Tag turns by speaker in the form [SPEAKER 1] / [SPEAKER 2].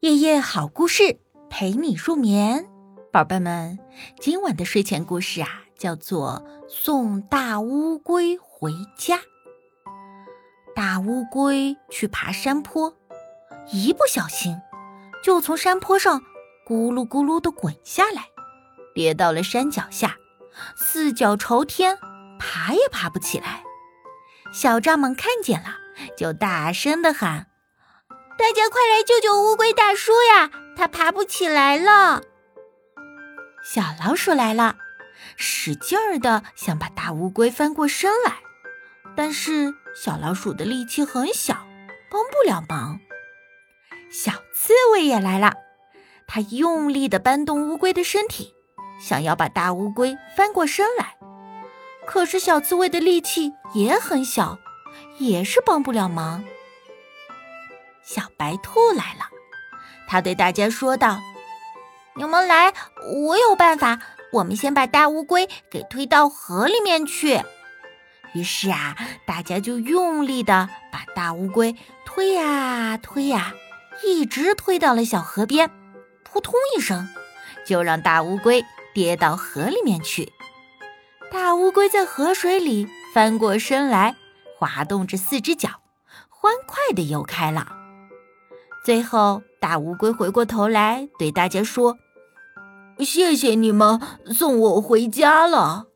[SPEAKER 1] 夜夜好故事陪你入眠，宝贝们，今晚的睡前故事啊，叫做《送大乌龟回家》。大乌龟去爬山坡，一不小心就从山坡上咕噜咕噜的滚下来，跌到了山脚下，四脚朝天，爬也爬不起来。小蚱蜢看见了，就大声的喊。
[SPEAKER 2] 大家快来救救乌龟大叔呀！他爬不起来了。
[SPEAKER 1] 小老鼠来了，使劲儿的想把大乌龟翻过身来，但是小老鼠的力气很小，帮不了忙。小刺猬也来了，它用力的搬动乌龟的身体，想要把大乌龟翻过身来，可是小刺猬的力气也很小，也是帮不了忙。白兔来了，它对大家说道：“
[SPEAKER 2] 你们来，我有办法。我们先把大乌龟给推到河里面去。”
[SPEAKER 1] 于是啊，大家就用力的把大乌龟推呀推呀，一直推到了小河边。扑通一声，就让大乌龟跌到河里面去。大乌龟在河水里翻过身来，滑动着四只脚，欢快的游开了。最后，大乌龟回过头来对大家说：“谢谢你们送我回家了。”